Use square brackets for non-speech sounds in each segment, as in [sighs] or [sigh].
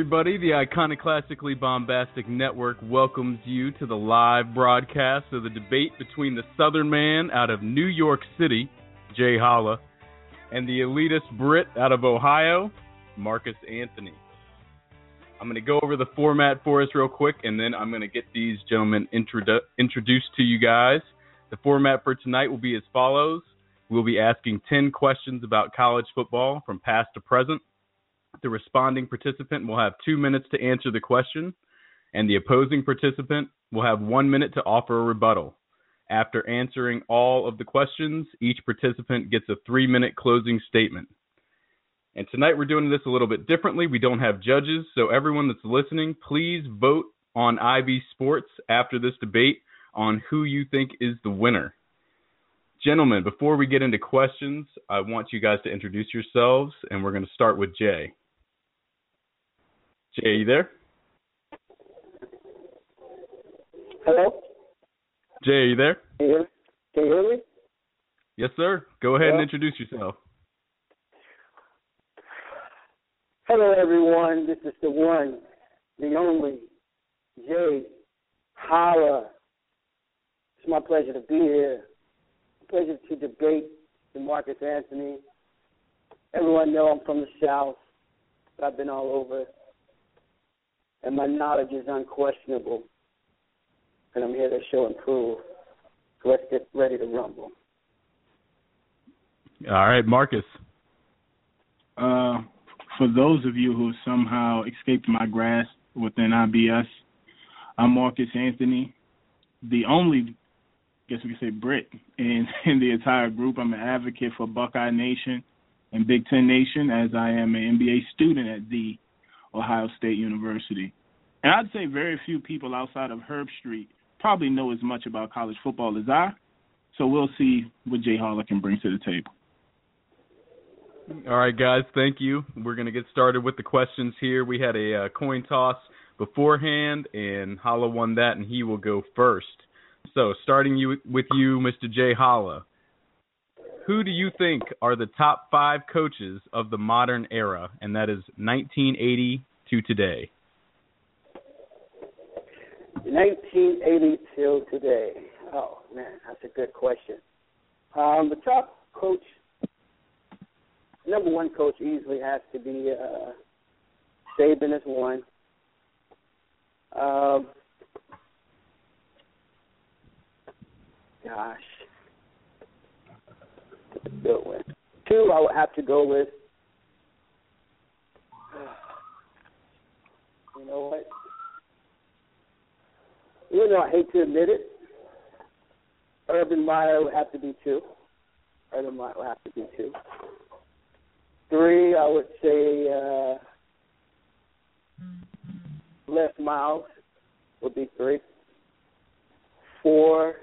Everybody. The Iconoclastically Bombastic Network welcomes you to the live broadcast of the debate between the Southern man out of New York City, Jay Holla, and the elitist Brit out of Ohio, Marcus Anthony. I'm going to go over the format for us real quick, and then I'm going to get these gentlemen introdu- introduced to you guys. The format for tonight will be as follows We'll be asking 10 questions about college football from past to present. The responding participant will have two minutes to answer the question, and the opposing participant will have one minute to offer a rebuttal. After answering all of the questions, each participant gets a three minute closing statement. And tonight we're doing this a little bit differently. We don't have judges, so everyone that's listening, please vote on IB Sports after this debate on who you think is the winner. Gentlemen, before we get into questions, I want you guys to introduce yourselves, and we're going to start with Jay. Jay, you there? Hello? Jay, are you there? Can you hear, Can you hear me? Yes, sir. Go ahead and introduce yourself. Hello, everyone. This is the one, the only, Jay Holla. It's my pleasure to be here. Pleasure to debate with Marcus Anthony. Everyone know I'm from the South. but I've been all over, and my knowledge is unquestionable. And I'm here to show and prove. So let's get ready to rumble. All right, Marcus. Uh, for those of you who somehow escaped my grasp within IBS, I'm Marcus Anthony, the only, I guess we could say, Brit in, [laughs] in the entire group. I'm an advocate for Buckeye Nation and Big Ten Nation, as I am an MBA student at the Ohio State University. And I'd say very few people outside of Herb Street probably know as much about college football as I. So we'll see what Jay Holla can bring to the table. All right, guys, thank you. We're going to get started with the questions here. We had a uh, coin toss beforehand, and Holla won that, and he will go first. So, starting you with you, Mr. Jay Holla. Who do you think are the top five coaches of the modern era, and that is 1980 to today? 1980 till today. Oh man, that's a good question. Um, the top coach, number one coach, easily has to be uh, Saban as one. Um, gosh, Two, I would have to go with. [sighs] You know what? even though I hate to admit it, Urban Meyer would have to be two. Urban Meyer would have to be two. Three, I would say uh, Les Miles would be three. Four.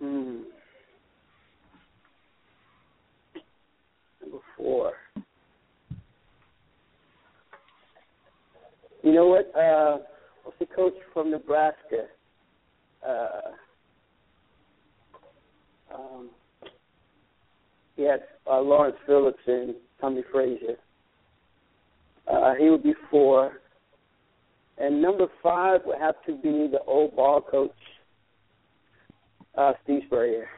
Hmm. Four. You know what? Uh, what's the coach from Nebraska? Uh, um, he had uh, Lawrence Phillips and Tommie Frazier. Uh, he would be four. And number five would have to be the old ball coach, uh, Steve Spurrier.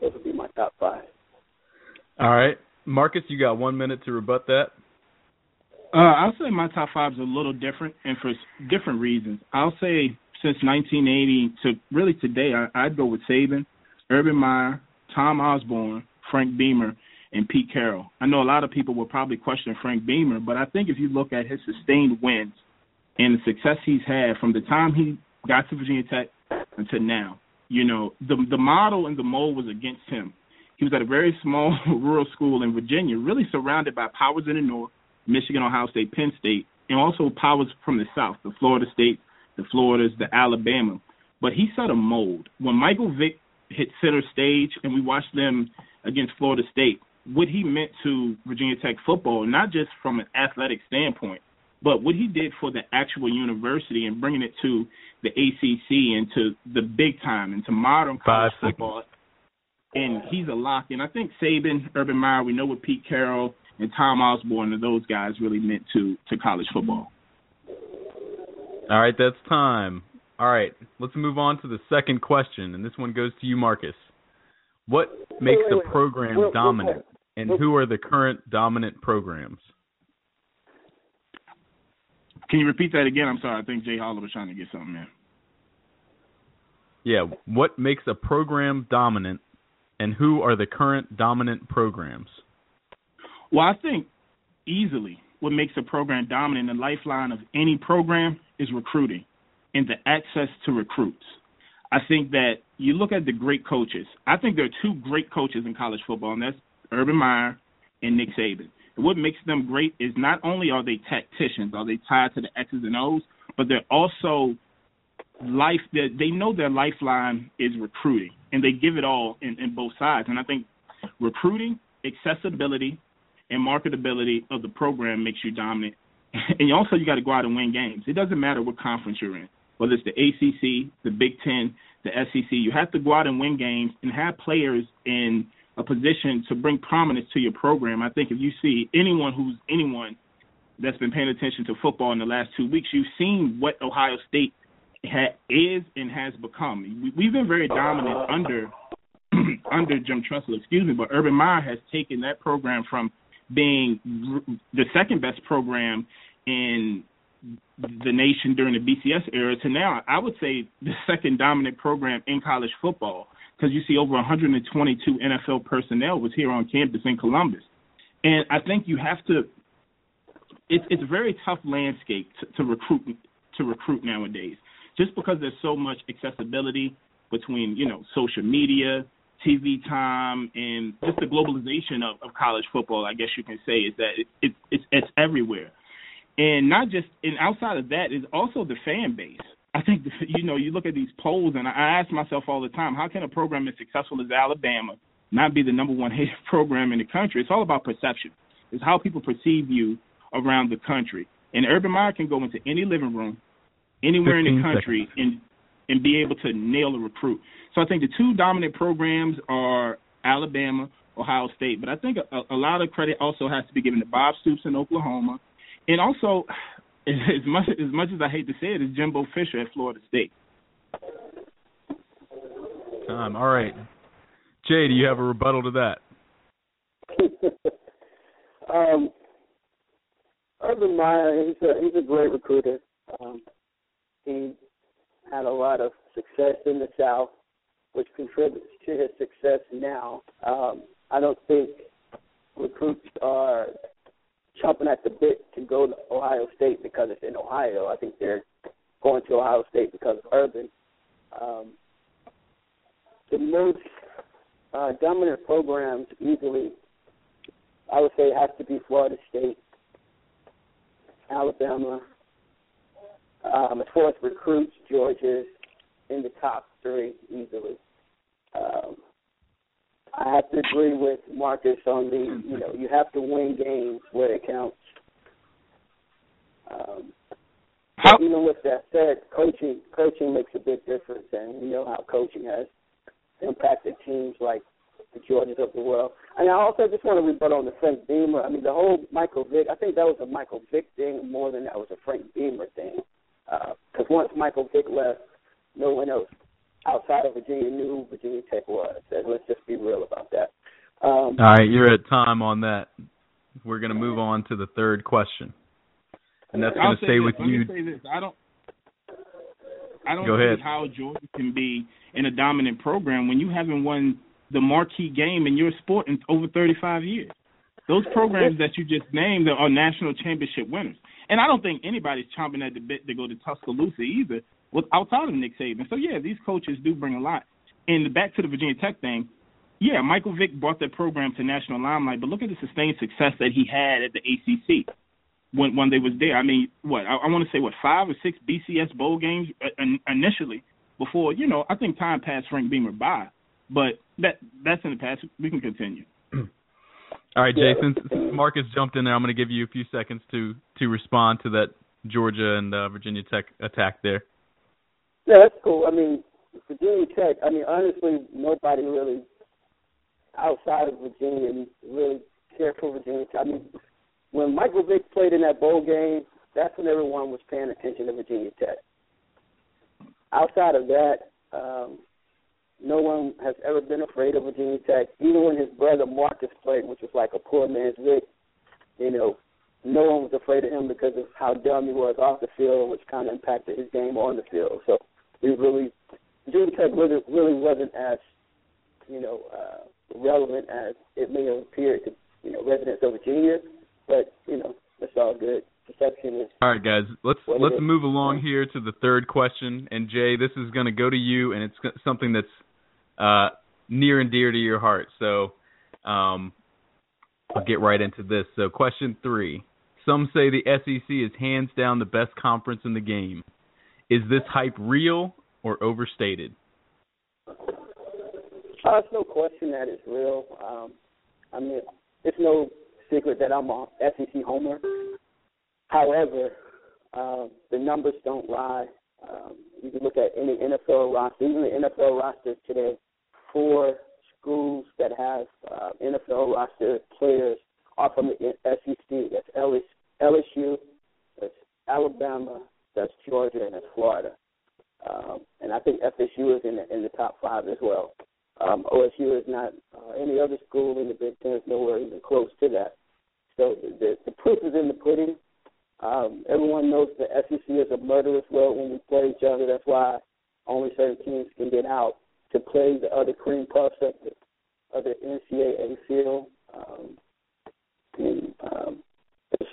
Those would be my top five. All right. Marcus, you got one minute to rebut that. Uh, I'll say my top five is a little different, and for different reasons. I'll say since 1980 to really today, I, I'd go with Saban, Urban Meyer, Tom Osborne, Frank Beamer, and Pete Carroll. I know a lot of people will probably question Frank Beamer, but I think if you look at his sustained wins and the success he's had from the time he got to Virginia Tech until now, you know, the the model and the mold was against him. He was at a very small [laughs] rural school in Virginia, really surrounded by powers in the north, Michigan, Ohio State, Penn State, and also powers from the south, the Florida State, the Floridas, the Alabama. But he set a mold. When Michael Vick hit center stage and we watched them against Florida State, what he meant to Virginia Tech football, not just from an athletic standpoint, but what he did for the actual university and bringing it to the ACC into the big time into modern college Five football. and he's a lock. And I think Saban, Urban Meyer, we know what Pete Carroll and Tom Osborne and those guys really meant to to college football. All right, that's time. All right, let's move on to the second question, and this one goes to you, Marcus. What makes wait, wait, a program wait. dominant, and who are the current dominant programs? Can you repeat that again? I'm sorry. I think Jay Holla was trying to get something in. Yeah, what makes a program dominant, and who are the current dominant programs? Well, I think easily what makes a program dominant, the lifeline of any program, is recruiting and the access to recruits. I think that you look at the great coaches. I think there are two great coaches in college football, and that's Urban Meyer and Nick Saban. What makes them great is not only are they tacticians, are they tied to the X's and O's, but they're also life that they know their lifeline is recruiting and they give it all in, in both sides. And I think recruiting, accessibility, and marketability of the program makes you dominant. [laughs] And also you got to go out and win games. It doesn't matter what conference you're in, whether it's the ACC, the Big Ten, the SEC. You have to go out and win games and have players in a position to bring prominence to your program. I think if you see anyone who's anyone that's been paying attention to football in the last two weeks, you've seen what Ohio State ha- is and has become. We, have been very dominant under [clears throat] under Jim Tressel, excuse me, but Urban Meyer has taken that program from being the second best program in the nation during the BCS era to now, I would say the second dominant program in college football because you see over 122 NFL personnel was here on campus in Columbus, and I think you have to. It's it's a very tough landscape to, to recruit to recruit nowadays, just because there's so much accessibility between you know social media, TV time, and just the globalization of, of college football. I guess you can say is that it, it, it's it's everywhere, and not just and outside of that is also the fan base. I think [laughs] you know you look at these polls, and I ask myself all the time, how can a program as successful as Alabama not be the number one [laughs] hated program in the country? It's all about perception. It's how people perceive you around the country. And Urban Meyer can go into any living room, anywhere in the country, seconds. and and be able to nail a recruit. So I think the two dominant programs are Alabama, Ohio State, but I think a, a lot of credit also has to be given to Bob Stoops in Oklahoma, and also as much as much as I hate to say it, is Jimbo Fisher at Florida State. Um, all right, Jay, do you have a rebuttal to that? [laughs] um, Urban Meyer, he's a he's a great recruiter. Um, he had a lot of success in the South, which contributes to his success now. Um, I don't think recruits are chomping at the bit to go to Ohio State because it's in Ohio. I think they're going to Ohio State because of Urban. Um, the most uh, dominant programs easily, I would say, has to be Florida State, Alabama, um, as far as recruits, Georgia's in the top three easily. Um, I have to agree with Marcus on the, you know, you have to win games where it counts. Um, How? Even with that said, coaching coaching makes a big difference, and you know how coaching has impacted teams like the Georgias of the world. And I also just want to rebut on the Frank Beamer. I mean, the whole Michael Vick. I think that was a Michael Vick thing more than that was a Frank Beamer thing. Because uh, once Michael Vick left, no one else outside of Virginia knew who Virginia Tech was. And let's just be real about that. Um, All right, you're at time on that. We're going to move on to the third question, and that's going to stay this. with Let you. Me say this. I don't. I don't Go see ahead. how Georgia can be in a dominant program when you haven't won the marquee game in your sport in over 35 years. Those programs that you just named are national championship winners. And I don't think anybody's chomping at the bit to go to Tuscaloosa either, with outside of Nick Saban. So yeah, these coaches do bring a lot. And back to the Virginia Tech thing, yeah, Michael Vick brought that program to national limelight, but look at the sustained success that he had at the ACC when when they was there. I mean, what I, I want to say, what five or six BCS bowl games uh, initially before you know. I think time passed Frank Beamer by, but that that's in the past. We can continue. [clears throat] All right, Jason. Since, since Marcus jumped in there, I'm going to give you a few seconds to to respond to that Georgia and uh, Virginia Tech attack there. Yeah, that's cool. I mean, Virginia Tech. I mean, honestly, nobody really outside of Virginia really care for Virginia Tech. I mean, when Michael Vick played in that bowl game, that's when everyone was paying attention to Virginia Tech. Outside of that, um, no one has ever been afraid of Virginia Tech. Even when his brother Marcus played, which was like a poor man's Vick, you know, no one was afraid of him because of how dumb he was off the field, which kind of impacted his game on the field. So he really, Virginia Tech really, really wasn't as, you know, uh, relevant as it may have appeared to, you know, residents of Virginia. But you know, it's all good. Perception is. All right, guys. Let's let's move along here to the third question. And Jay, this is going to go to you, and it's something that's uh, near and dear to your heart. So um, I'll get right into this. So, question three. Some say the SEC is hands down the best conference in the game. Is this hype real or overstated? Uh, it's no question that it's real. Um, I mean, it's no secret that I'm a SEC homer. However, uh, the numbers don't lie. Um, you can look at any NFL roster, even the NFL rosters today four schools that have uh, NFL roster players are from the SEC. That's LSU, that's Alabama, that's Georgia, and that's Florida. Um, and I think FSU is in the, in the top five as well. Um, OSU is not uh, any other school in the Big Ten is nowhere even close to that. So the, the proof is in the pudding. Um, everyone knows the SEC is a murderous world when we play each other. That's why only certain teams can get out to play the other cream puffs of the, of the NCAA field. Um, and um, it's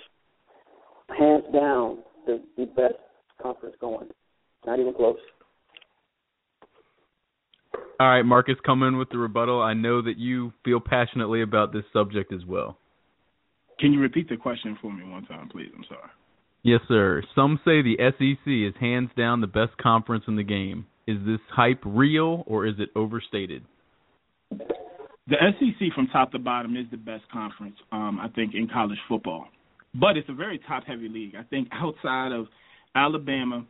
hands down the, the best conference going. Not even close. All right, Marcus, come in with the rebuttal. I know that you feel passionately about this subject as well. Can you repeat the question for me one time, please? I'm sorry. Yes, sir. Some say the SEC is hands down the best conference in the game. Is this hype real or is it overstated? The SEC from top to bottom is the best conference, um, I think, in college football. But it's a very top heavy league. I think outside of Alabama,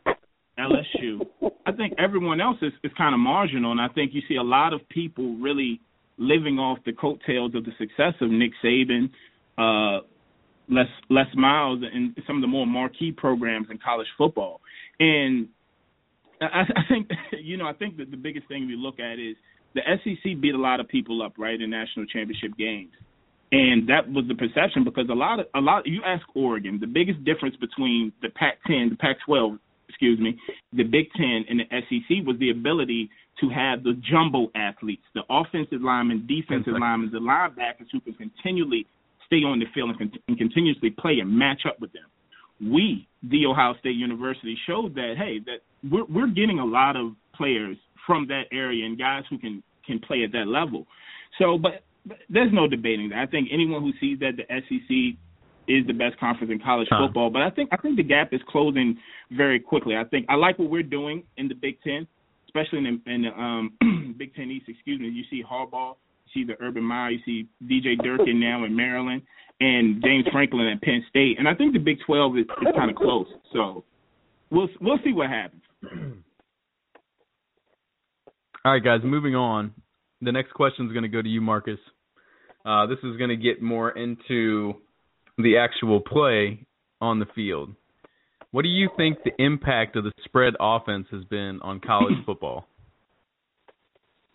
LSU, I think everyone else is, is kind of marginal. And I think you see a lot of people really living off the coattails of the success of Nick Saban, uh, Les Les Miles, and some of the more marquee programs in college football. And I, I think [laughs] you know I think that the biggest thing we look at is the SEC beat a lot of people up right in national championship games, and that was the perception because a lot of a lot you ask Oregon the biggest difference between the Pac-10, the Pac-12, excuse me, the Big Ten and the SEC was the ability to have the jumbo athletes, the offensive linemen, defensive linemen, the linebackers who can continually stay on the field and, con- and continuously play and match up with them. We, the Ohio State University, showed that hey, that we're we're getting a lot of players from that area and guys who can can play at that level. So, but there's no debating that. I think anyone who sees that the SEC is the best conference in college huh. football, but I think I think the gap is closing very quickly. I think I like what we're doing in the Big Ten, especially in the, in the um, [clears throat] Big Ten East. Excuse me. You see Harbaugh, you see the Urban Meyer, you see DJ Durkin now in Maryland, and James Franklin at Penn State, and I think the Big Twelve is, is kind of close. So we'll we'll see what happens. All right, guys, moving on. The next question is going to go to you, Marcus. Uh, this is going to get more into the actual play on the field. What do you think the impact of the spread offense has been on college [clears throat] football?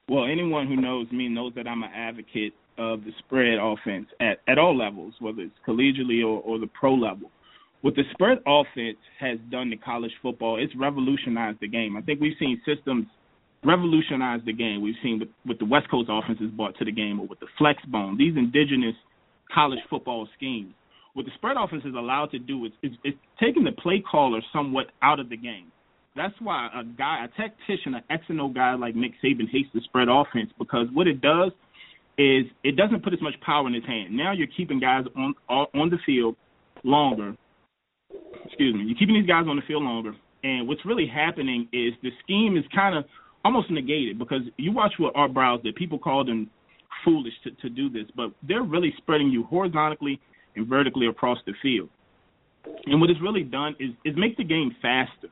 Well, anyone who knows me knows that I'm an advocate of the spread offense at, at all levels, whether it's collegially or, or the pro level what the spread offense has done to college football, it's revolutionized the game. I think we've seen systems revolutionize the game. We've seen with the West Coast offenses brought to the game, or with the flex bone, these indigenous college football schemes. What the spread offense is allowed to do is, is, is taking the play caller somewhat out of the game. That's why a guy, a tactician, an X and O guy like Nick Saban hates the spread offense because what it does is it doesn't put as much power in his hand. Now you're keeping guys on on the field longer excuse me, you're keeping these guys on the field longer. And what's really happening is the scheme is kind of almost negated because you watch what Art Briles did. People called him foolish to, to do this, but they're really spreading you horizontally and vertically across the field. And what it's really done is is make the game faster,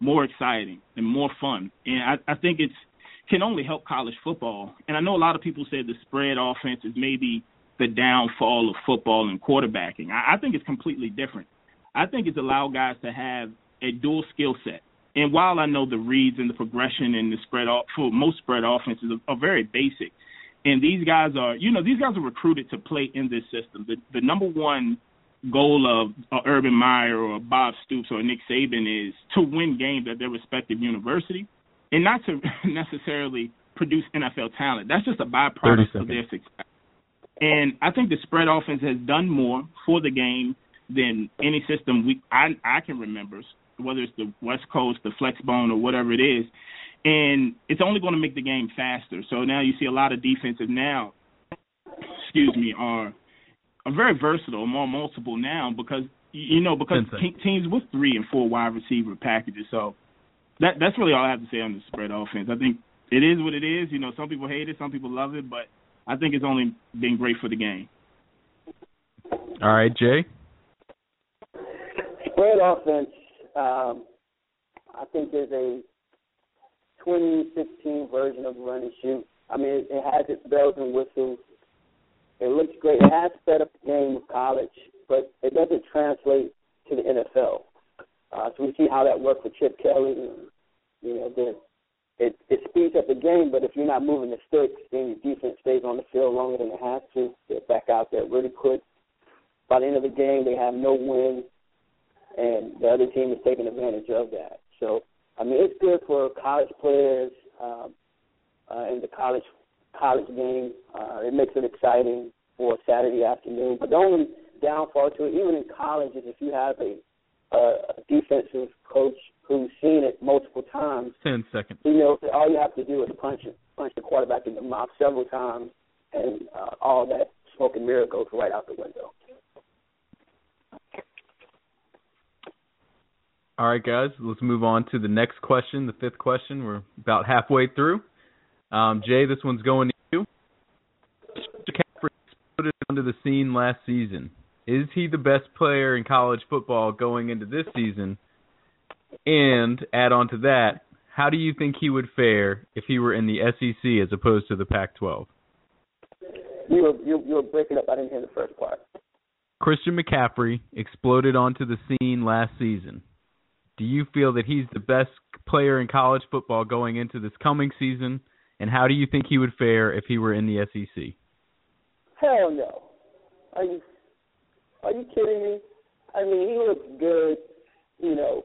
more exciting, and more fun. And I, I think it's can only help college football. And I know a lot of people say the spread offense is maybe the downfall of football and quarterbacking. I, I think it's completely different. I think it's allowed guys to have a dual skill set. And while I know the reads and the progression and the spread off for most spread offenses are, are very basic, and these guys are, you know, these guys are recruited to play in this system. The the number one goal of uh, Urban Meyer or Bob Stoops or Nick Saban is to win games at their respective university, and not to [laughs] necessarily produce NFL talent. That's just a byproduct of their success. And I think the spread offense has done more for the game than any system we I I can remember, whether it's the West Coast, the Flexbone, or whatever it is. And it's only going to make the game faster. So now you see a lot of defensive now, excuse me, are are very versatile, more multiple now because you know because teams with three and four wide receiver packages. So that that's really all I have to say on the spread offense. I think it is what it is. You know, some people hate it, some people love it, but I think it's only been great for the game. All right, Jay. Spread offense. Um, I think there's a 2016 version of run and shoot. I mean, it, it has its bells and whistles. It looks great. It has sped up the game of college, but it doesn't translate to the NFL. Uh, so we see how that worked for Chip Kelly. And, you know, the, it it speeds up the game, but if you're not moving the sticks, then your defense stays on the field longer than it has to. They're back out there really quick. By the end of the game, they have no win, and the other team is taking advantage of that. So, I mean, it's good for college players um, uh, in the college college game. Uh, it makes it exciting for Saturday afternoon. But the only downfall to it, even in college, is if you have a, a defensive coach who's seen it multiple times. Ten seconds. You know, all you have to do is punch it, punch the quarterback in the mouth several times, and uh, all that smoke and mirror goes right out the window. All right, guys, let's move on to the next question, the fifth question. We're about halfway through. Um, Jay, this one's going to you. Christian McCaffrey exploded onto the scene last season. Is he the best player in college football going into this season? And add on to that, how do you think he would fare if he were in the SEC as opposed to the Pac-12? You were you, you were breaking up. I didn't hear the first part. Christian McCaffrey exploded onto the scene last season. Do you feel that he's the best player in college football going into this coming season? And how do you think he would fare if he were in the SEC? Hell no. Are you are you kidding me? I mean, he looked good. You know,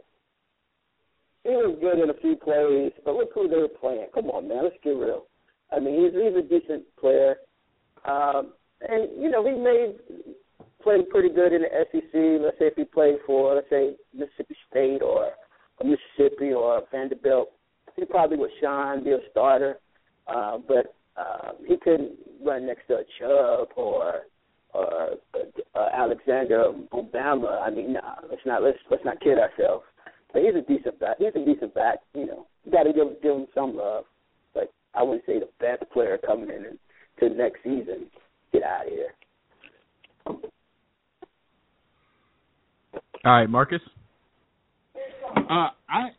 he was good in a few plays, but look who they were playing. Come on, man, let's get real. I mean, he's he's a decent player, um, and you know he made played pretty good in the SEC. Let's say if he played for, let's say Mississippi State or, Mississippi or Vanderbilt, he probably would shine, be a starter. Uh, but uh, he couldn't run next to a Chubb or or uh, Alexander Obama. I mean, nah, let's not let's let's not kid ourselves. But he's a decent back. He's a decent back. You know, you got to give give him some love. But I wouldn't say the best player coming in to next season. Get out of here. All right, Marcus. Uh, I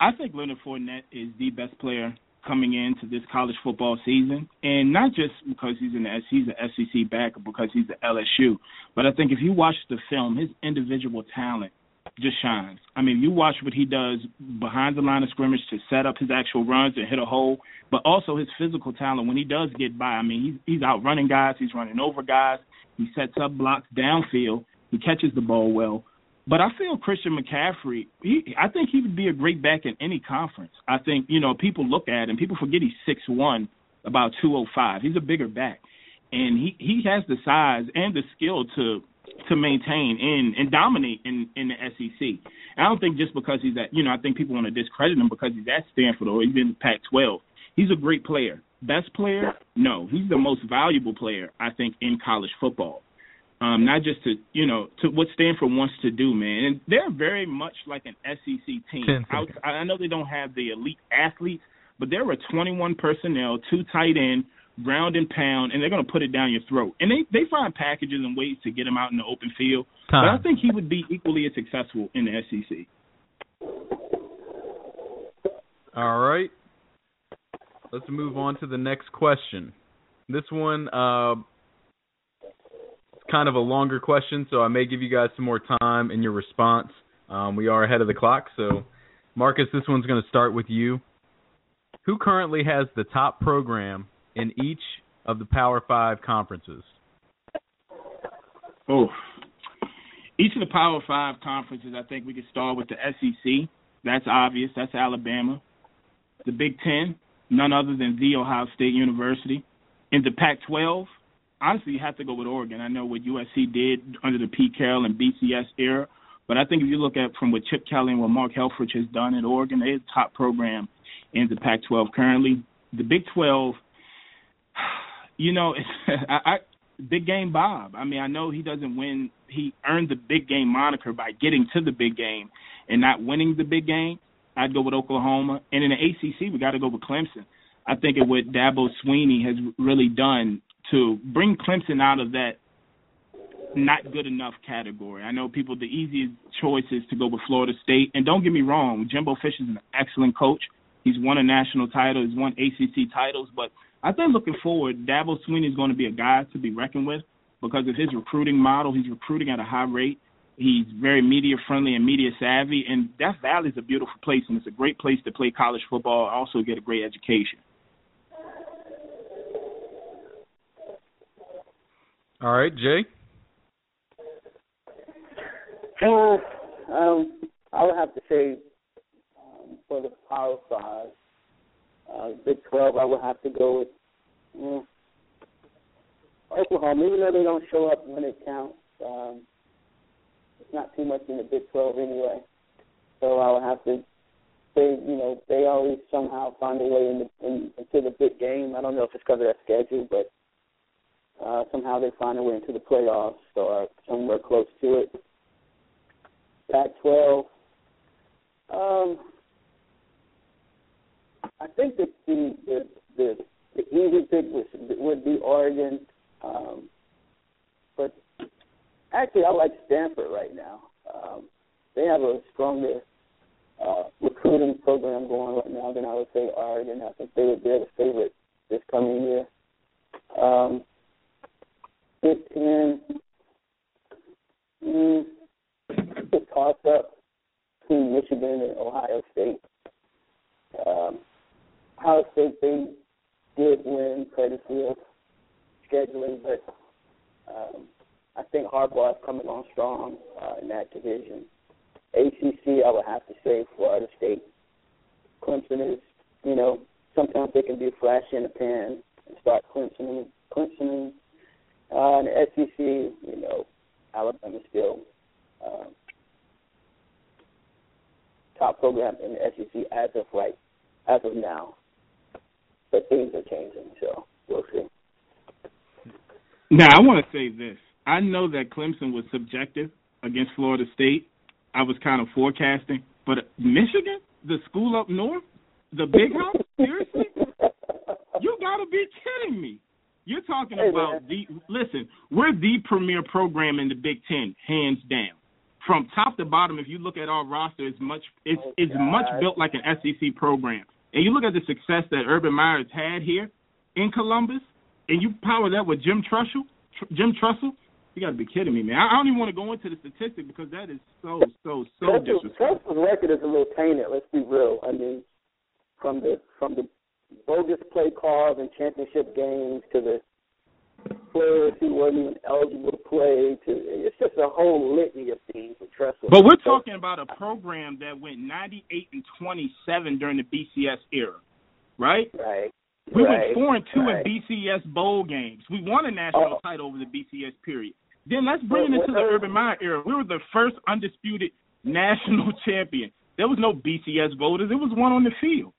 I think Leonard Fournette is the best player coming into this college football season, and not just because he's the he's an SEC back, because he's at LSU, but I think if you watch the film, his individual talent just shines. I mean, you watch what he does behind the line of scrimmage to set up his actual runs and hit a hole, but also his physical talent when he does get by. I mean, he's he's out running guys, he's running over guys, he sets up blocks downfield, he catches the ball well. But I feel Christian McCaffrey, he I think he would be a great back in any conference. I think, you know, people look at him, people forget he's six one, about two oh five. He's a bigger back. And he, he has the size and the skill to to maintain and, and dominate in, in the SEC. And I don't think just because he's at you know, I think people want to discredit him because he's at Stanford or he's in Pac twelve. He's a great player. Best player? No. He's the most valuable player, I think, in college football um, not just to you know to what Stanford wants to do, man. And they're very much like an SEC team. I, I know they don't have the elite athletes, but they're a 21 personnel, two tight end, ground and pound, and they're going to put it down your throat. And they they find packages and ways to get him out in the open field. Time. But I think he would be equally as successful in the SEC. All right. let's move on to the next question. This one, uh, it's kind of a longer question, so I may give you guys some more time in your response. Um, we are ahead of the clock, so Marcus, this one's going to start with you. Who currently has the top program in each of the Power Five conferences? Oh, each of the Power Five conferences, I think we could start with the SEC. That's obvious. That's Alabama. The Big Ten, none other than the Ohio State University. In the Pac-12, honestly, you have to go with Oregon. I know what USC did under the Pete Carroll and BCS era, but I think if you look at from what Chip Kelly and what Mark Helfrich has done at Oregon, they're the top program in the Pac-12 currently. The Big 12, [sighs] you know, [laughs] I, I big game Bob. I mean, I know he doesn't win. He earned the big game moniker by getting to the big game and not winning the big game. I'd go with Oklahoma, and in the ACC, we got to go with Clemson. I think it what Dabo Swinney has really done to bring Clemson out of that not good enough category. I know people the easiest choice is to go with Florida State, and don't get me wrong, Jimbo Fisher is an excellent coach. He's won a national title, he's won ACC titles, but I think looking forward, Dabo Swinney is going to be a guy to be reckoned with because of his recruiting model. He's recruiting at a high rate. He's very media friendly and media savvy, and Death Valley is a beautiful place, and it's a great place to play college football. and Also, get a great education. All right, Jay. Uh, um, I would have to say um, for the Power Five, uh, Big Twelve, I would have to go with you know, Oklahoma. Even though they don't show up when it counts, um, it's not too much in the Big Twelve anyway. So I would have to say, you know, they always somehow find a way in the, in, into the big game. I don't know if it's because of their schedule, but uh, somehow they find a way into the playoffs or somewhere close to it. Pac-12. Um, I think that the the the, the easy pick was, would be Oregon, um, but actually I like Stanford right now. Um, they have a stronger uh, recruiting program going right now than I would say Oregon. I think they would be the favorite this coming year. Um, Big Ten. Mm, the toss up between Michigan and Ohio State. Um, Ohio State they did win courtesy of scheduling, but um, I think Harbaugh is coming on strong uh, in that division. ACC, I would have to say Florida State. Clemson is, you know, sometimes they can be a flash in the pan and start Clemson, Clemson, uh, and the SEC, you know, Alabama still um, top program in the SEC as of right as of now. But things are changing, so we'll see. Now I want to say this. I know that Clemson was subjective against Florida State. I was kind of forecasting, but Michigan, the school up north, the big house, seriously, [laughs] you got to be kidding me. You're talking hey, about man. the listen. We're the premier program in the Big Ten, hands down from top to bottom, if you look at our roster, it's much it's oh, it's much built like an SEC program. And you look at the success that Urban Meyer has had here in Columbus, and you power that with Jim Tressel. Tr- Jim Tressel, You got to be kidding me, man! I, I don't even want to go into the statistic because that is so so so disrespectful. Tressel's record is a little tainted. Let's be real. I mean, from the from the bogus play calls and championship games to the players who weren't even eligible to play. To it's just a whole litany of things with Tressel. But we're talking about a program that went 98 and 27 during the BCS era, right? Right. We right, went four and two right. in BCS bowl games. We won a national Oh. title over the BCS period. Then let's bring it Well, into the Urban Meyer era. We were the first undisputed [laughs] national champion. There was no BCS voters. It was one on the field.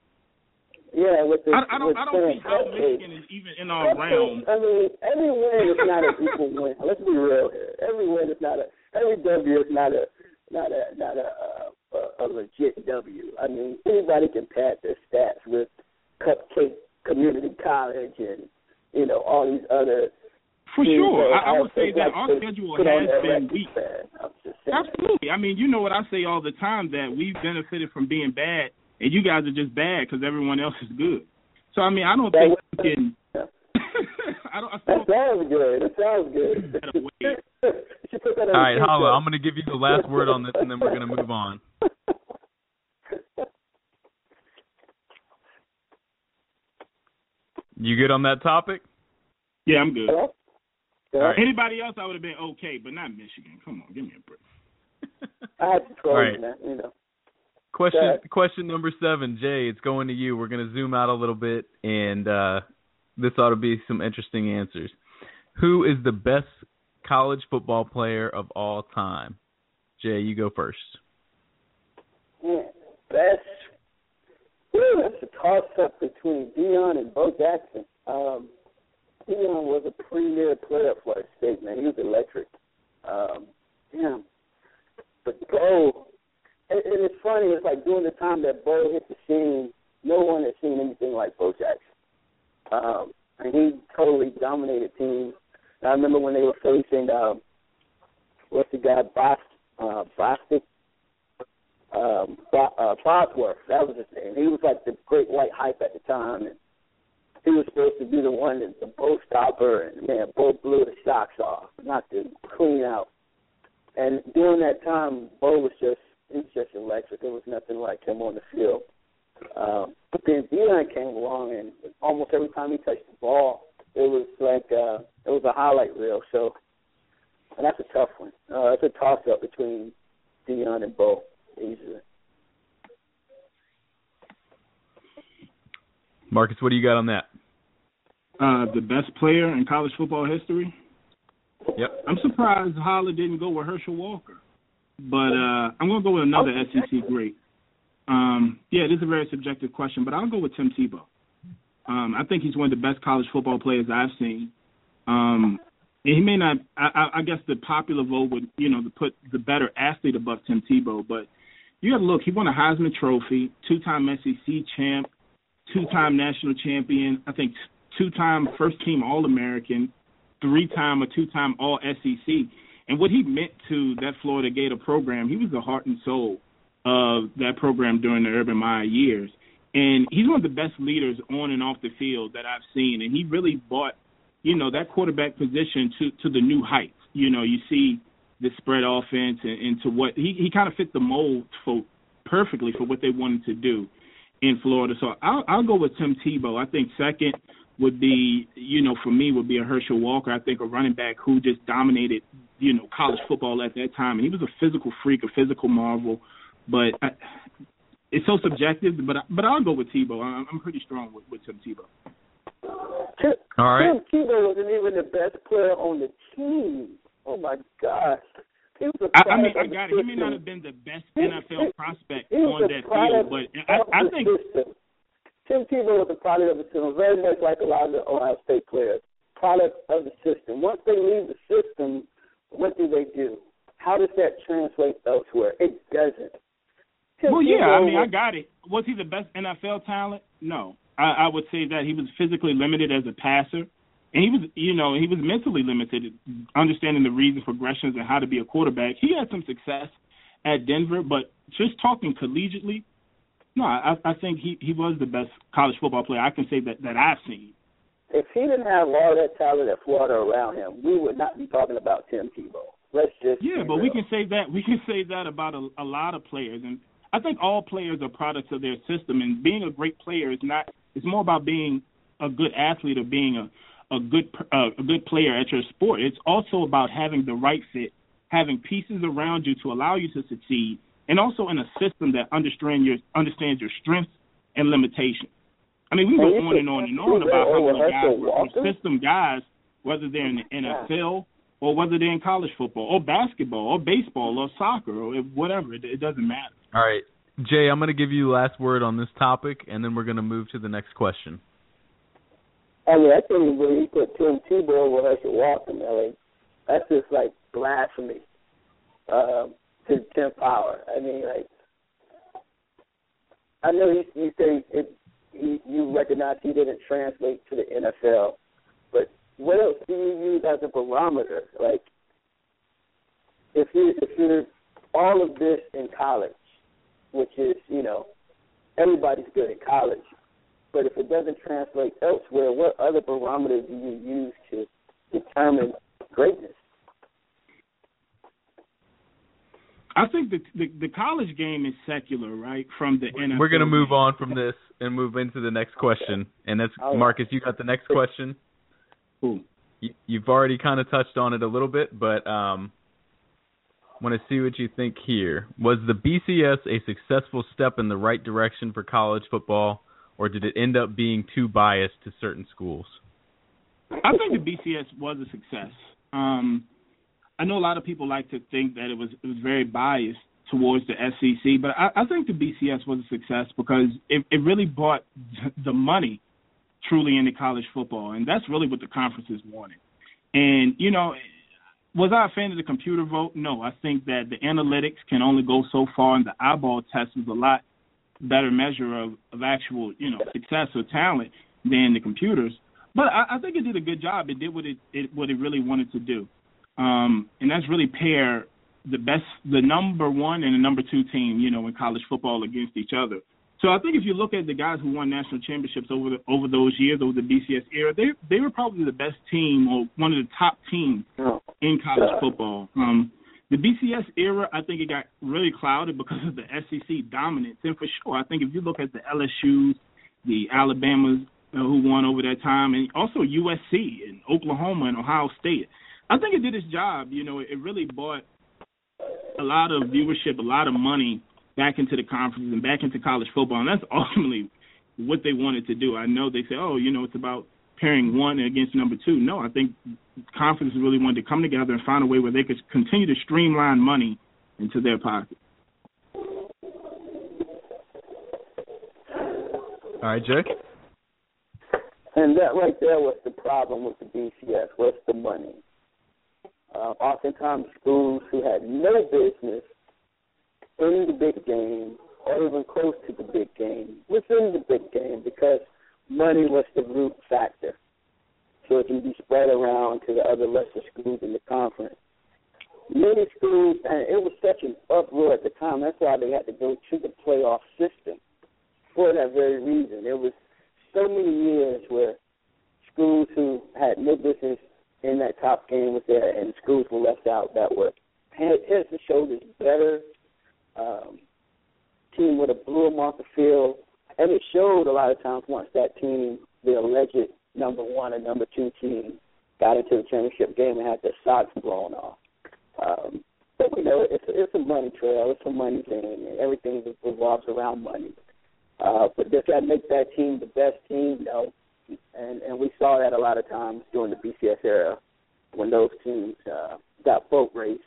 Yeah, with the I, I don't. I don't see how Michigan is even in our realm. I mean, every win is not an equal win. [laughs] Let's be real here. Every win is not a. Every W is not a. Not a. Not a. Uh, a, a legit W. I mean, anybody can pad their stats with Cupcake Community College and you know all these other. For sure, I, I would say that like our schedule has been weak. man. I'm just saying. Absolutely. I mean, you know what I say all the time that we've benefited from being bad, and you guys are just bad because everyone else is good. So I mean, I don't think we can. [laughs] I don't. I that sounds good. That sounds good. [laughs] [laughs] All right, Holla, I'm going to give you the last word on this, and then we're going to move on. You good on that topic? Yeah, I'm good. Hello? Yeah. Right. Anybody else, I would have been okay, but not Michigan. Come on, give me a break. I had to All right. man. You know. Question question number seven, Jay. It's going to you. We're going to zoom out a little bit, and uh, this ought to be some interesting answers. Who is the best college football player of all time? Jay, you go first. Yeah, best. That's a toss up between Deion and Bo Jackson. Um, Deion was a premier player for Florida State, man. He was electric. Um, yeah. But Bo, and, and it's funny, it's like during the time that Bo hit the scene, no one had seen anything like Bo Jackson. Um, and he totally dominated teams. And I remember when they were facing um, what's the guy, Bost, uh, Bostic, um, uh, Bosworth. That was his name. He was like the great white hype at the time, and he was supposed to be the one that the Bo stopper, and man, Bo blew the socks off, not to clean out. And during that time, Bo was just he was just electric. There was nothing like him on the field. Um, but then Deion came along, and almost every time he touched the ball, it was like uh, it was a highlight reel. So, and that's a tough one. Uh, it's a toss up between Deion and Bo easily. Marcus, what do you got on that? Uh, the best player in college football history. Yep. I'm surprised Holla didn't go with Herschel Walker, but uh, I'm going to go with another oh, SEC great. Um, yeah, it is a very subjective question, but I'll go with Tim Tebow. Um, I think he's one of the best college football players I've seen. Um, he may not. I, I guess the popular vote would, you know, to put the better athlete above Tim Tebow, but you got to look. He won a Heisman Trophy, two-time SEC champ, two-time national champion. I think two-time first-team All-American, three-time or two-time All SEC. And what he meant to that Florida Gator program, he was the heart and soul of that program during the Urban Meyer years. And he's one of the best leaders on and off the field that I've seen. And he really brought, you know, that quarterback position to to the new heights. You know, you see the spread offense and, and to what he he kind of fit the mold for perfectly for what they wanted to do in Florida. So I'll I'll go with Tim Tebow. I think second would be, you know, for me would be a Herschel Walker. I think a running back who just dominated, you know, college football at that time. And he was a physical freak, a physical marvel. But I, it's so subjective. But I, but I'll go with Tebow. I'm, I'm pretty strong with, with Tim Tebow. Tim, All right. Tim Tebow wasn't even the best player on the team. Oh my gosh. He was a I, I mean, I got it. He may not have been the best NFL prospect on that field, but I, I think system. Tim Tebow was a product of the system, very much like a lot of the Ohio State players. Product of the system. Once they leave the system, what do they do? How does that translate elsewhere? It doesn't. Tim well, yeah, I mean, I got it. Was he the best NFL talent? No. I, I would say that he was physically limited as a passer and he was, you know, he was mentally limited, understanding the reasons, for progressions, and how to be a quarterback. He had some success at Denver, but just talking collegiately, no, I, I think he he was the best college football player I can say that that I've seen. If he didn't have all that talent at Florida around him, we would not be talking about Tim Tebow. Let's just yeah, but real. we can say that we can say that about a, a lot of players, and I think all players are products of their system. And being a great player is not. It's more about being a good athlete or being a a good uh, a good player at your sport. It's also about having the right fit, having pieces around you to allow you to succeed, and also in a system that understands your understands your strengths and limitations. I mean, we go on and on and on about how many guys are system guys, whether they're in the NFL or whether they're in college football or basketball or baseball or soccer or whatever. It, it doesn't matter. All right, Jay, I'm going to give you the last word on this topic, and then we're going to move to the next question. I mean, I think when he put Tim Tebow over Herschel Walker, man, like, that's just like blasphemy um, to Tim Tebow. I mean, like, I know you, you say it, you, you recognize he didn't translate to the NFL, but what else do you use as a barometer? Like, if you if you're all of this in college, which is you know everybody's good at college, But if it doesn't translate elsewhere, what other barometer do you use to determine greatness? I think the, the, the college game is secular, right? From the NFL. We're gonna move on from this and move into the next question, and that's Marcus. You got the next question. Cool. You, you've already kind of touched on it a little bit, but um, want to see what you think here. Was the BCS a successful step in the right direction for college football, or did it end up being too biased to certain schools? I think the BCS was a success. Um, I know a lot of people like to think that it was it was very biased towards the SEC, but I, I think the BCS was a success because it, it really brought the money truly into college football, and that's really what the conferences wanted. And you know, was I a fan of the computer vote? No, I think that the analytics can only go so far, and the eyeball test is a lot better measure of, of actual, you know, success or talent than the computers. But I, I think it did a good job. It did what it, it what it really wanted to do um, and that's really pair the best, the number one and the number two team, you know, in college football against each other. So I think if you look at the guys who won national championships over the, over those years, over the BCS era, they they were probably the best team or one of the top teams in college football. Um, the BCS era, I think it got really clouded because of the SEC dominance, and for sure, I think if you look at the LSU's, the Alabamas uh, who won over that time, and also USC and Oklahoma and Ohio State, I think it did its job. You know, it really brought a lot of viewership, a lot of money back into the conferences and back into college football, and that's [laughs] ultimately what they wanted to do. I know they say, oh, you know, it's about pairing one against number two. No, I think conferences really wanted to come together and find a way where they could continue to streamline money into their pocket. All right, Jake. And that right there was the problem with the BCS. What's the money? Uh, oftentimes schools who had no business in the big game or even close to the big game within the big game because money was the root factor. So it can be spread around to the other lesser schools in the conference. Many schools, and it was such an uproar at the time, that's why they had to go to the playoff system for that very reason. There was so many years where schools who had no business in that top game was there, and schools were left out that were head, head and shoulders better. Um, team would have blew them off the field, and it showed a lot of times once that team, the alleged number one and number two team, got into the championship game and had their socks blown off. Um, but we know it's it's a money trail, it's a money thing, and everything revolves around money. Uh, but does that make that team the best team? No and and we saw that a lot of times during the BCS era when those teams uh, got boat raced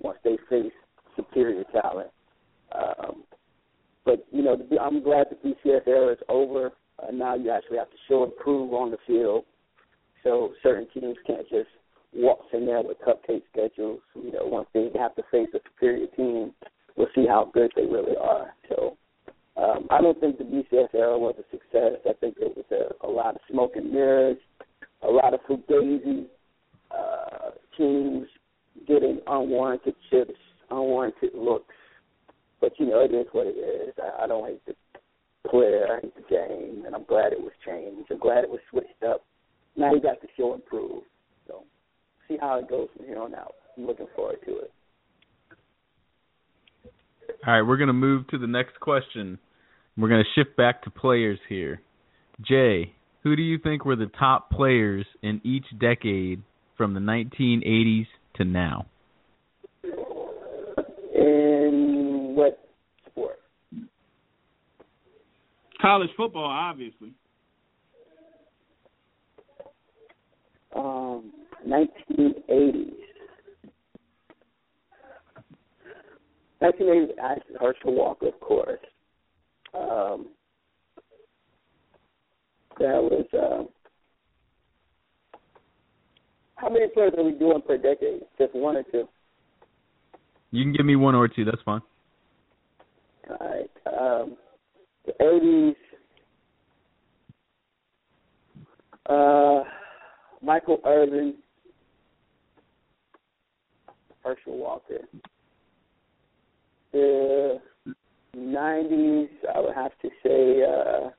once they faced superior talent. Um, but you know, I'm glad the BCS era is over. Uh, now you actually have to show and prove on the field. So certain teams can't just waltz in there with cupcake schedules. You know, once they have to face a superior team, we'll see how good they really are. So um, I don't think the BCS era was a success. I think it was a, a lot of smoke and mirrors, a lot of fugazi uh, teams getting unwarranted chips, unwarranted looks. But you know, it is what it is. I, I don't hate the player, I hate the game, and I'm glad it was changed. I'm glad it was switched up. Now you got the show improved. So see how it goes from here on out. I'm looking forward to it. All right, we're going to move to the next question. We're going to shift back to players here. Jay, who do you think were the top players in each decade from the 1980s to now? In what sport? College football, obviously. Um, 1980s. 1980, Herschel Walker, of course. Um, that was uh, how many players are we doing per decade? Just one or two? You can give me one or two. That's fine. All right. Um, the eighties. Uh, Michael Irvin, Herschel Walker. The 90s, I would have to say uh,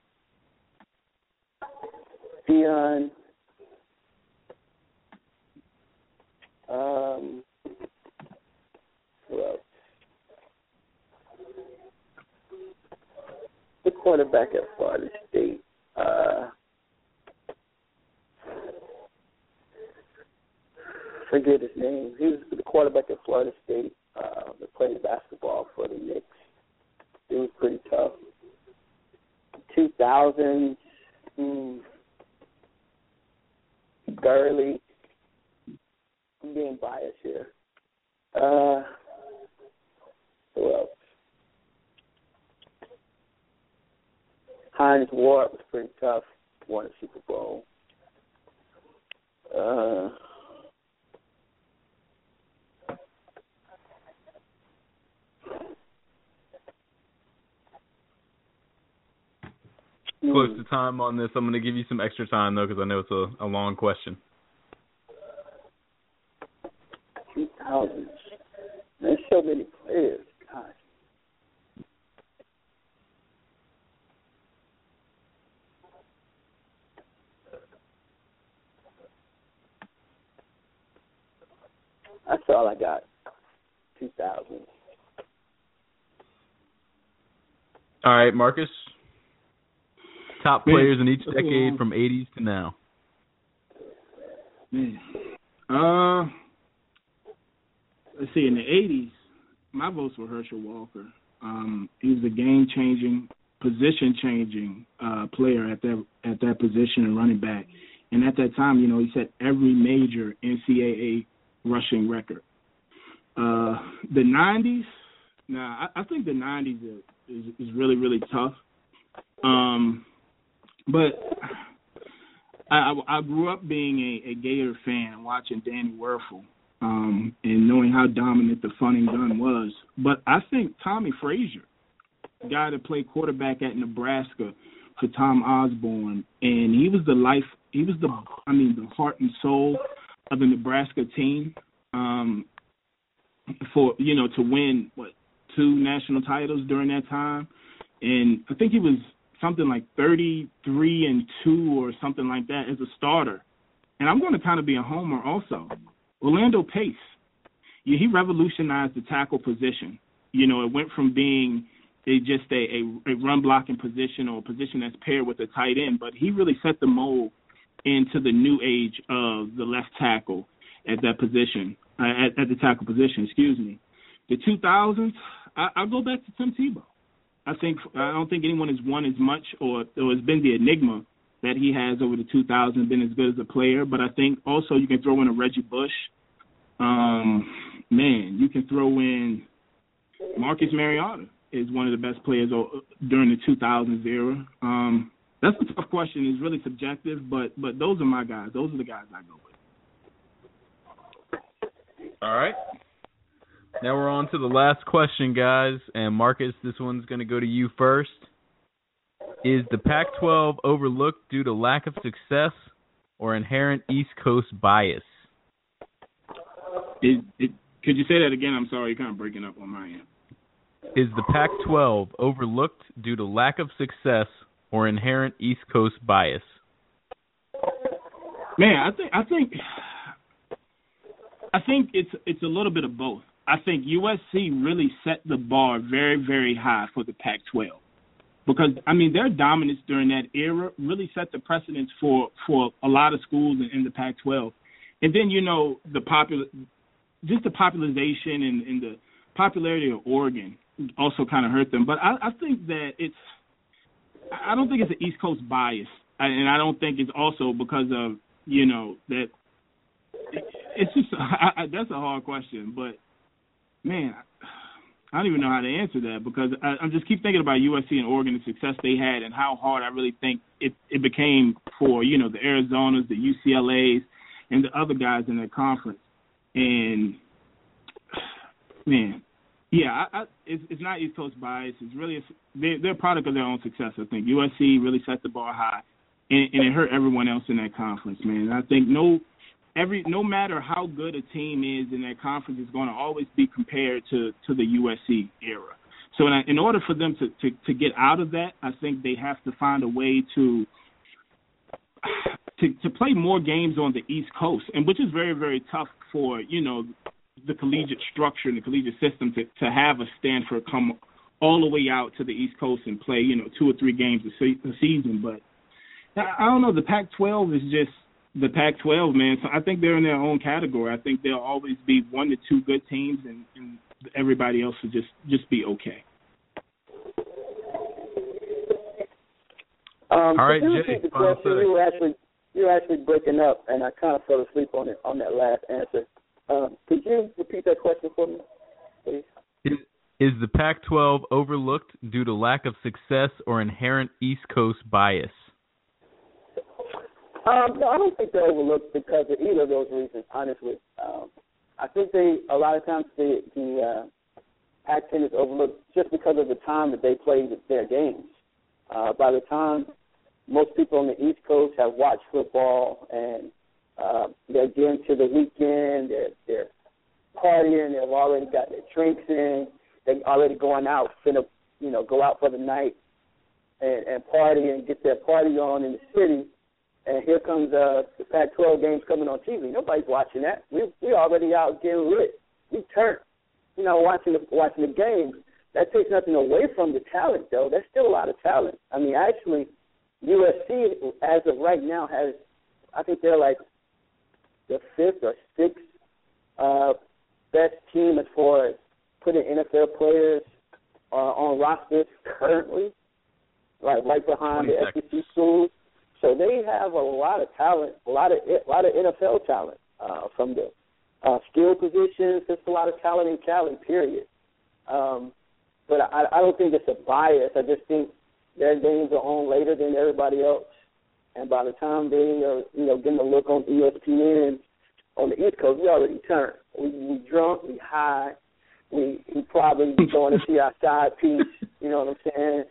Deion. Um, well, the quarterback at Florida State. Uh, forget his name. He was the quarterback at Florida State. Uh, played basketball for the Knicks. It was pretty tough. 2000s, mm, Gurley. I'm being biased here. Uh, who else? Hines Ward was pretty tough. Won a Super Bowl. Uh, Close to time on this. I'm going to give you some extra time though, because I know it's a, a long question. 2000. There's so many players. Gosh. That's all I got. 2000. All right, Marcus. Top players in each decade from 80s to now. Man. Uh, let's see. In the '80s, my votes were Herschel Walker. Um, he was a game-changing, position-changing uh, player at that at that position and running back. And at that time, you know, he set every major NCAA rushing record. Uh, the '90s, now I, I think the '90s is, is is really really tough. Um, but I, I, grew up being a, a Gator fan, watching Danny Wuerffel, um, and knowing how dominant the Fun 'n' Gun was. But I think Tommie Frazier, guy that played quarterback at Nebraska for Tom Osborne, and he was the life, he was the, I mean, the heart and soul of the Nebraska team. Um, for you know to win what two national titles during that time, and I think he was something like 33 and 2 or something like that as a starter. And I'm going to kind of be a homer also. Orlando Pace, yeah, he revolutionized the tackle position. You know, it went from being a, just a, a, a run blocking position or a position that's paired with a tight end, but he really set the mold into the new age of the left tackle at that position, uh, at, at the tackle position, excuse me. The 2000s, I, I'll go back to Tim Tebow. I think I don't think anyone has won as much or or has been the enigma that he has over the 2000s, been as good as a player. But I think also you can throw in a Reggie Bush. Um, man, you can throw in Marcus Mariota is one of the best players during the 2000s era. Um, that's a tough question. It's really subjective, but but those are my guys. Those are the guys I go with. All right. Now we're on to the last question, guys. And Marcus, this one's going to go to you first. Is the Pac 12 overlooked due to lack of success or inherent East Coast bias? It, it, could you say that again? I'm sorry, you're kind of breaking up on my end. Is the Pac 12 overlooked due to lack of success or inherent East Coast bias? Man, I think I think I think it's it's a little bit of both. I think USC really set the bar very very high for the Pac-12 because I mean their dominance during that era really set the precedence for for a lot of schools in, in the Pac-12, and then you know the popular just the popularization and, and the popularity of Oregon also kind of hurt them. But I, I think that it's I don't think it's an East Coast bias, and I don't think it's also because of you know that it's just [laughs] I, I, that's a hard question, but man, I don't even know how to answer that because I, I just keep thinking about USC and Oregon, the success they had, and how hard I really think it it became for you know the Arizonas, the UCLA's, and the other guys in that conference. And man, yeah, I, I, it's, it's not East Coast bias. It's really a, they're, they're a product of their own success. I think USC really set the bar high, and, and it hurt everyone else in that conference, man. And I think no every no matter how good a team is in that conference is going to always be compared to to the USC era. So in, in order for them to, to to get out of that, I think they have to find a way to to to play more games on the East Coast, and which is very very tough for you know the collegiate structure and the collegiate system to to have a Stanford come all the way out to the East Coast and play you know two or three games a, se- a season. But I don't know. The Pac-12 is just the Pac-12, man. So I think they're in their own category. I think there'll always be one to two good teams, and, and everybody else will just just be okay. Um, All right, Jay. The question, you were actually you were actually breaking up, and I kind of fell asleep on it on that last answer. Um, could you repeat that question for me, please? Is, is the Pac-12 overlooked due to lack of success or inherent East Coast bias? Um, no, I don't think they're overlooked because of either of those reasons. Honestly, um, I think they a lot of times the the uh, Pac-10 is overlooked just because of the time that they play their games. Uh, by the time most people on the East Coast have watched football and uh, they're getting to the weekend, they're, they're partying, they've already got their drinks in, they're already going out, finna, you know, go out for the night and, and party and get their party on in the city. And here comes uh, the Pac-12 games coming on TV. Nobody's watching that. We we already out getting lit. We turned, you know, watching the watching the games. That takes nothing away from the talent, though. There's still a lot of talent. I mean, actually, USC, as of right now, has I think they're like the fifth or sixth uh, best team as far as putting NFL players uh, on rosters currently, like right behind the SEC schools. So they have a lot of talent, a lot of a lot of NFL talent uh, from the uh, skill positions. There's a lot of talent in Cali. Period. Um, but I, I don't think it's a bias. I just think their games are on later than everybody else, and by the time they are, you know, getting a look on ESPN on the East Coast, we already turned. We we drunk, we high, we we probably going to see our side piece. You know what I'm saying?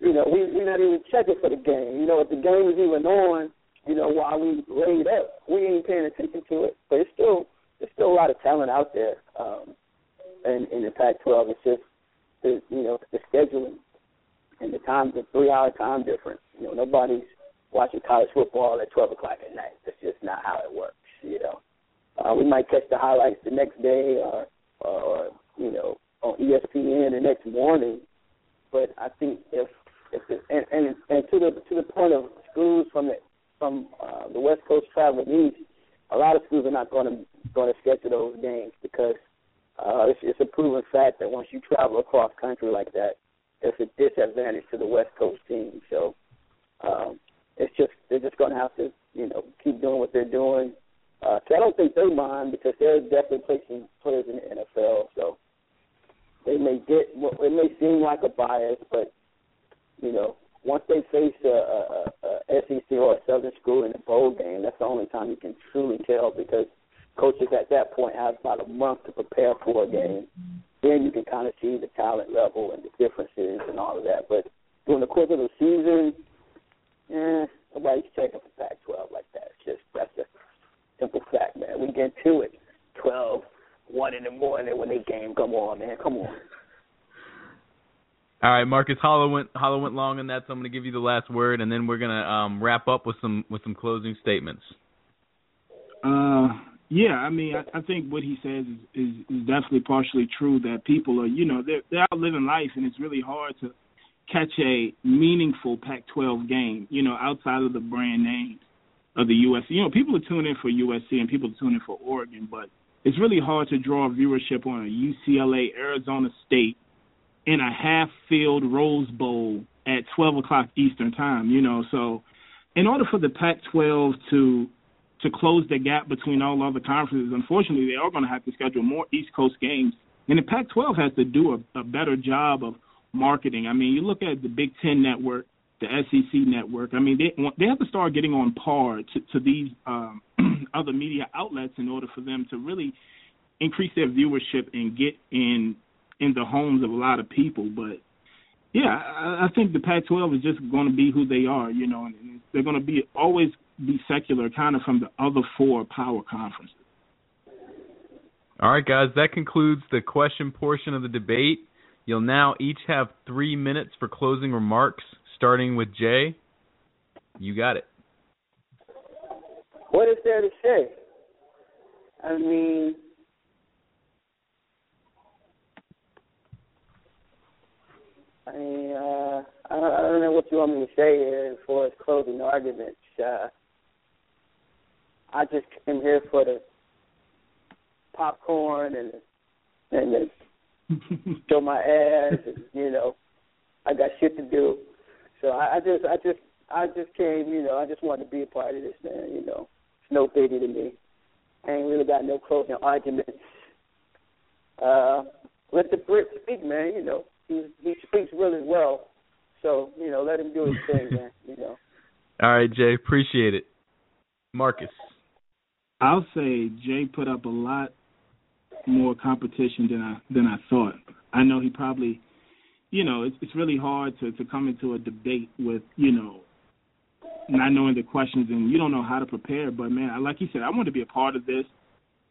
You know, we we're not even checking for the game. You know, if the game is even on, you know, while we laid up, we ain't paying attention to it. But it's still there's still a lot of talent out there. Um, in, in the Pac-12, it's just the you know the scheduling and the time, the three-hour time difference. You know, nobody's watching college football at 12 o'clock at night. That's just not how it works. You know, uh, we might catch the highlights the next day, or, or you know, on ESPN the next morning. But I think if and, and and to the to the point of schools from the from uh, the West Coast traveling east, a lot of schools are not going to going to schedule those games because uh, it's, it's a proven fact that once you travel across country like that, it's a disadvantage to the West Coast team. So um, it's just they're just going to have to you know keep doing what they're doing. Uh, so I don't think they mind because they're definitely placing players in the NFL. So they may get it may seem like a bias, but you know once they face a, a, a SEC or a Southern school in a bowl game, that's the only time you can truly tell because coaches at that point have about a month to prepare for a game. Then you can kind of see the talent level and the differences and all of that. But during the course of the season, eh, nobody's checking for Pac-12 like that. It's just that's a simple fact, man. We get to it. Twelve, one in the morning when they game come on, man. Come on. All right, Marcus Holla went Holla went long on that, so I'm going to give you the last word, and then we're going to um, wrap up with some with some closing statements. Uh, yeah, I mean, I, I think what he says is, is is definitely partially true. That people are, you know, they're they're out living life, and it's really hard to catch a meaningful Pac-12 game, you know, outside of the brand names of the USC. You know, people are tuning in for USC and people are tuning in for Oregon, but it's really hard to draw viewership on a UCLA, Arizona State, in a half-filled Rose Bowl at 12 o'clock Eastern time. You know, so in order for the Pac-12 to to close the gap between all other conferences. Unfortunately, they are going to have to schedule more East Coast games, and the Pac-12 has to do a, a better job of marketing. I mean, you look at the Big Ten network, the SEC network. I mean, they they have to start getting on par to, to these um, [clears throat] other media outlets in order for them to really increase their viewership and get in in the homes of a lot of people. But yeah, I, I think the Pac-12 is just going to be who they are, you know, and they're going to be always be secular, kind of from the other four power conferences. All right, guys, that concludes the question portion of the debate. You'll now each have three minutes for closing remarks, starting with Jay. You got it. what is there to say? I mean, I mean, uh, I, don't, I don't know what you want me to say here as far as closing arguments. Uh, I just came here for the popcorn and and the, [laughs] show my ass. And, you know, I got shit to do, so I, I just, I just, I just came. You know, I just wanted to be a part of this, man. You know, it's no biggie to me. I ain't really got no closing arguments. Uh, let the Brit speak, man. You know, he he speaks really well. So you know, let him do his thing, man. You know. [laughs] All right, Jay. Appreciate it. Marcus. I'll say Jay put up a lot more competition than I than I thought. I know he probably, you know, it's it's really hard to to come into a debate with you know, not knowing the questions and you don't know how to prepare. But man, like you said, I want to be a part of this.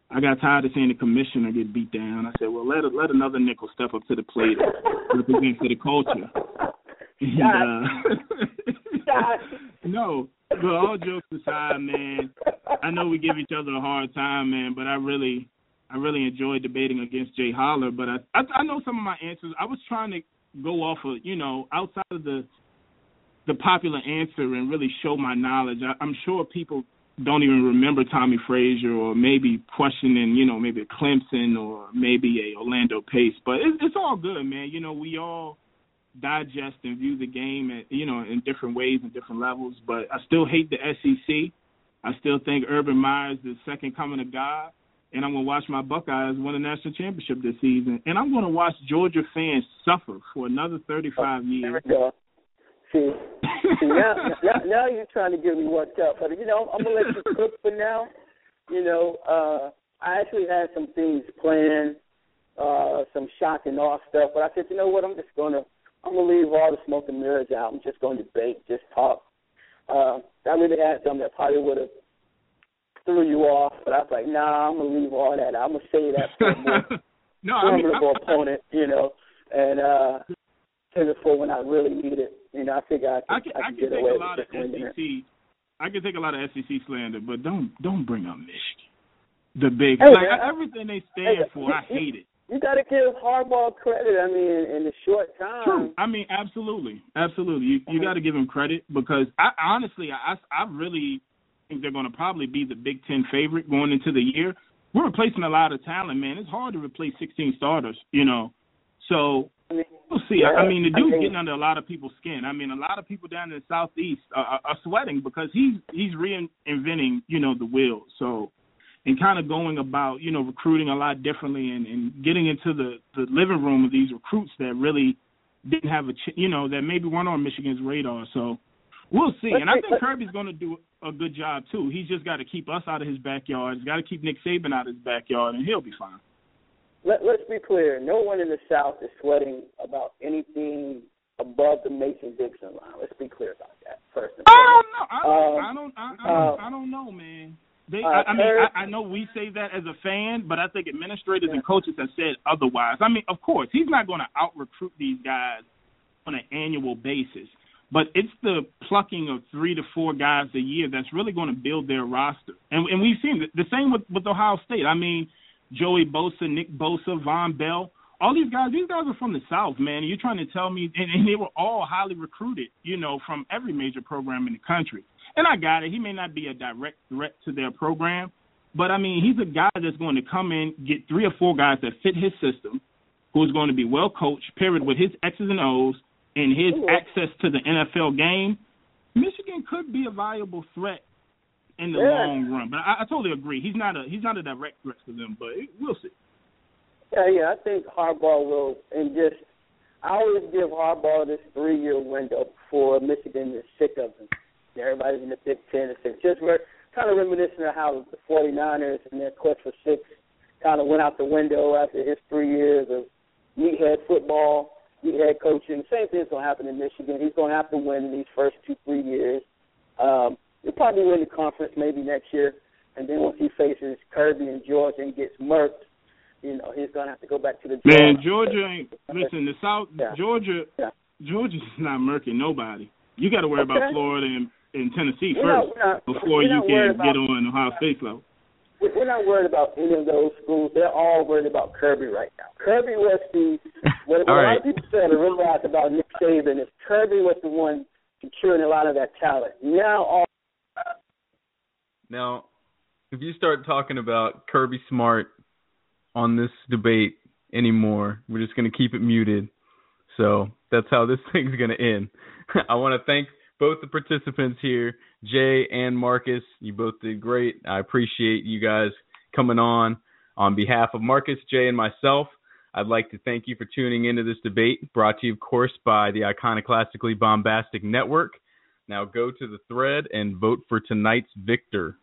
I got tired of seeing the commissioner get beat down. I said, well, let let another nickel step up to the plate, [laughs] represent for the culture. [laughs] And, uh, [laughs] no, but all jokes aside, man, I know we give each other a hard time, man, but I really, I really enjoyed debating against Jay Holla. But I, I, I know some of my answers. I was trying to go off of, you know, outside of the, the popular answer and really show my knowledge. I, I'm sure people don't even remember Tommie Frazier or maybe questioning, you know, maybe a Clemson or maybe a Orlando Pace. But it's, it's all good, man. You know, we all digest and view the game at, you know, in different ways and different levels. But I still hate the SEC. I still think Urban Meyer is the second coming of God. And I'm going to watch my Buckeyes win a national championship this season. And I'm going to watch Georgia fans suffer for another 35 years. See, see [laughs] now, now, now you're trying to get me worked up. But you know, I'm gonna let you cook for now. You know, uh, I actually had some things planned, uh, some shock and awe stuff. But I said, you know what? I'm just gonna, I'm gonna leave all the smoke and mirrors out. I'm just gonna debate, just talk. Uh, I really had something that probably would have threw you off, but I was like, nah, I'm gonna leave all that. I'm gonna say that for a more [laughs] no, formidable I mean, opponent, you know, and uh, for when I really need it. You know, I figure I can, I can, I I can can get take away a lot with of just winning it. SEC. I can take a lot of SEC slander, but don't don't bring up Michigan. The big Hey, like man. everything they stand Hey, for, I hate it. You got to give Harbaugh credit. I mean, in the short time. True. I mean, absolutely, absolutely. You you got to give them credit because I honestly, I I really think they're going to probably be the Big Ten favorite going into the year. We're replacing a lot of talent, man. It's hard to replace 16 starters, you know. So I mean, we'll see. I, I mean, the I dude's mean- getting under a lot of people's skin. I mean, a lot of people down in the southeast are, are, sweating because he's he's reinventing, you know, the wheel. So and kind of going about, you know, recruiting a lot differently and, and getting into the, the living room of these recruits that really didn't have a, ch- you know, that maybe weren't on Michigan's radar. So we'll see. And I think Kirby's going to do a good job too. He's just got to keep us out of his backyard. He's got to keep Nick Saban out of his backyard, and he'll be fine. Let, let's be clear. No one in the South is sweating about anything above the Mason-Dixon line. Let's be clear about that first. And I don't know. I don't. Um, I don't. I, I, don't, uh, I don't know, man. They. uh, I, I mean, Herb- I, I know we say that as a fan, but I think administrators and coaches have said otherwise. I mean, of course, he's not going to out recruit these guys on an annual basis, but it's the plucking of three to four guys a year that's really going to build their roster. And and we've seen the, the same with with Ohio State. I mean, Joey Bosa, Nick Bosa, Vonn Bell. All these guys, these guys are from the South, man. You're trying to tell me, and, and they were all highly recruited, you know, from every major program in the country. And I got it. He may not be a direct threat to their program, but I mean, he's a guy that's going to come in, get three or four guys that fit his system, who's going to be well coached, paired with his X's and O's and his Mhm. access to the NFL game. Michigan could be a viable threat in the Yeah. long run, but I, I totally agree. He's not a he's not a direct threat to them, but we'll see. Yeah, yeah, I think Harbaugh will, and just I always give Harbaugh this three-year window before Michigan is sick of him. Everybody's in the Big Ten is sick. Just we're kind of reminiscent of how the 49ers and their quest for six kind of went out the window after his three years of meathead football, meathead coaching. Same thing's going to happen in Michigan. He's going to have to win in these first two, three years. Um, he'll probably win the conference maybe next year, and then once he faces Kirby and Georgia and gets murked, you know, he's gonna have to go back to the Man, Georgia ain't listen. The South, Yeah. Georgia, Yeah. Georgia's [laughs] not murking nobody. You got to worry about Florida and in Tennessee we're first not, not, before you can about, get on Ohio State's level. We're not worried about any of those schools. They're all worried about Kirby right now. Kirby was the [laughs] what, what right. a lot of people said and realized about Nick Saban is Kirby was the one securing a lot of that talent. Now all now, if you start talking about Kirby Smart on this debate anymore, we're just going to keep it muted. So that's how this [laughs] thing's going to end. [laughs] I want to thank both the participants here, Jay and Marcus. You both did great. I appreciate you guys coming on. On behalf of Marcus, Jay, and myself, I'd like to thank you for tuning into this debate, brought to you, of course, by the Iconoclastically Bombastic Network. Now go to the thread and vote for tonight's victor.